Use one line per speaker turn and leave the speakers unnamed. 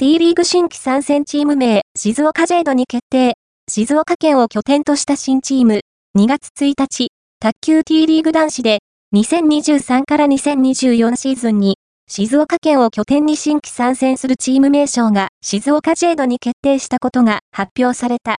T リーグ新規参戦チーム名、静岡ジェイドに決定。静岡県を拠点とした新チーム、2月1日、卓球 T リーグ男子で、2023から2024シーズンに、静岡県を拠点に新規参戦するチーム名称が静岡ジェイドに決定したことが発表された。